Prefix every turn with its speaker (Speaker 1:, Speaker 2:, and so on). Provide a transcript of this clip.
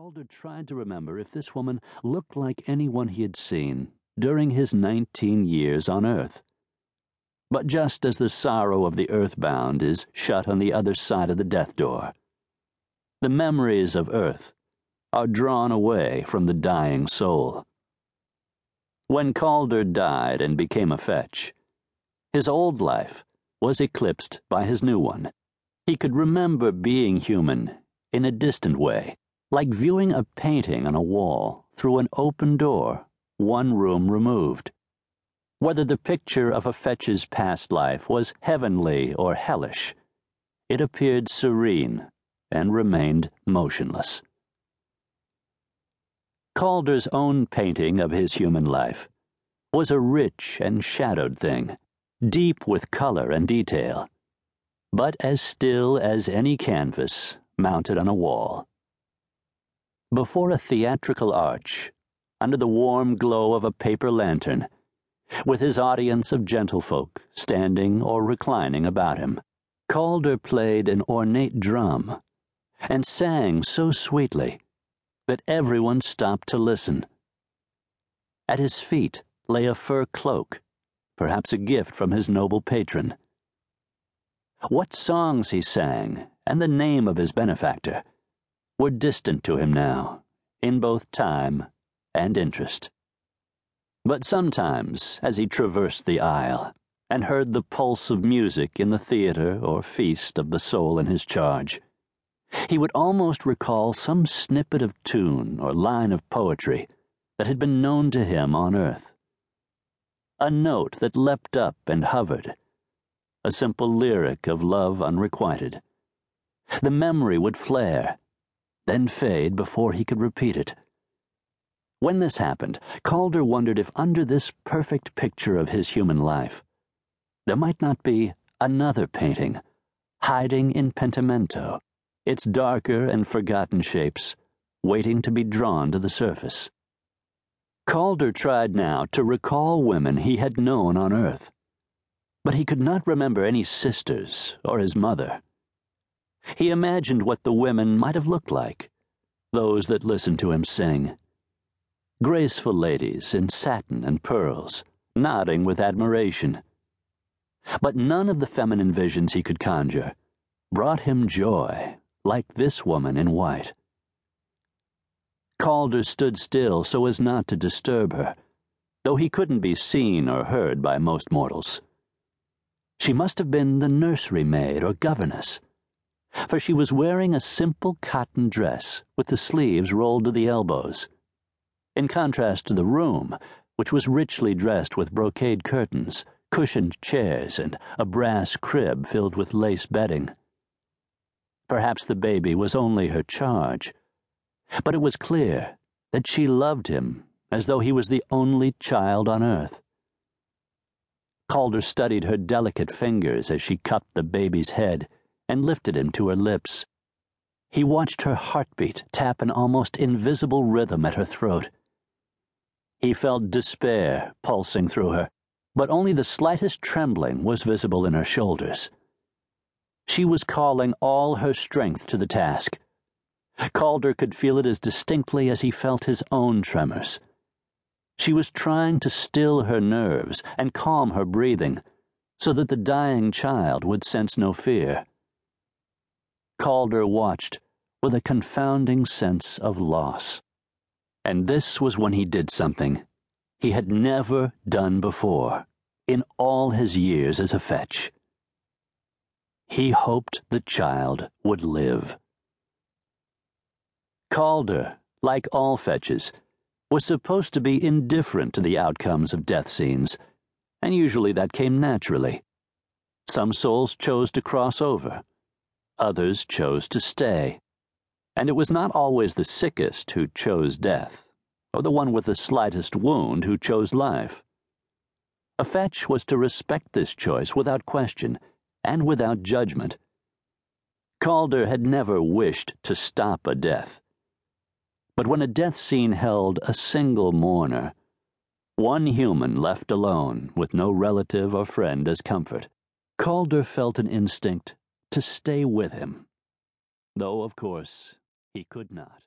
Speaker 1: Calder tried to remember if this woman looked like anyone he had seen during his 19 years on Earth. But just as the sorrow of the earthbound is shut on the other side of the death door, the memories of Earth are drawn away from the dying soul. When Calder died and became a fetch, his old life was eclipsed by his new one. He could remember being human in a distant way like viewing a painting on a wall through an open door, one room removed. Whether the picture of a fetch's past life was heavenly or hellish, it appeared serene and remained motionless. Calder's own painting of his human life was a rich and shadowed thing, deep with color and detail, but as still as any canvas mounted on a wall. Before a theatrical arch, under the warm glow of a paper lantern, with his audience of gentlefolk standing or reclining about him, Calder played an ornate drum and sang so sweetly that everyone stopped to listen. At his feet lay a fur cloak, perhaps a gift from his noble patron. What songs he sang, and the name of his benefactor were distant to him now, in both time and interest. But sometimes, as he traversed the aisle and heard the pulse of music in the theater or feast of the soul in his charge, he would almost recall some snippet of tune or line of poetry that had been known to him on earth. A note that leapt up and hovered, a simple lyric of love unrequited. The memory would flare then fade before he could repeat it. When this happened, Calder wondered if under this perfect picture of his human life, there might not be another painting, hiding in Pentimento, its darker and forgotten shapes, waiting to be drawn to the surface. Calder tried now to recall women he had known on earth, but he could not remember any sisters or his mother. He imagined what the women might have looked like, those that listened to him sing. Graceful ladies in satin and pearls, nodding with admiration. But none of the feminine visions he could conjure brought him joy like this woman in white. Calder stood still so as not to disturb her, though he couldn't be seen or heard by most mortals. She must have been the nursery maid or governess for she was wearing a simple cotton dress with the sleeves rolled to the elbows. In contrast to the room, which was richly dressed with brocade curtains, cushioned chairs, and a brass crib filled with lace bedding. Perhaps the baby was only her charge, but it was clear that she loved him as though he was the only child on earth. Calder studied her delicate fingers as she cupped the baby's head and lifted him to her lips. He watched her heartbeat tap an almost invisible rhythm at her throat. He felt despair pulsing through her, but only the slightest trembling was visible in her shoulders. She was calling all her strength to the task. Calder could feel it as distinctly as he felt his own tremors. She was trying to still her nerves and calm her breathing so that the dying child would sense no fear. Calder watched with a confounding sense of loss. And this was when he did something he had never done before in all his years as a fetch. He hoped the child would live. Calder, like all fetches, was supposed to be indifferent to the outcomes of death scenes, and usually that came naturally. Some souls chose to cross over Others chose to stay. And it was not always the sickest who chose death, or the one with the slightest wound who chose life. A fetch was to respect this choice without question and without judgment. Calder had never wished to stop a death. But when a death scene held a single mourner, one human left alone with no relative or friend as comfort, Calder felt an instinct to stay with him, though, of course, he could not.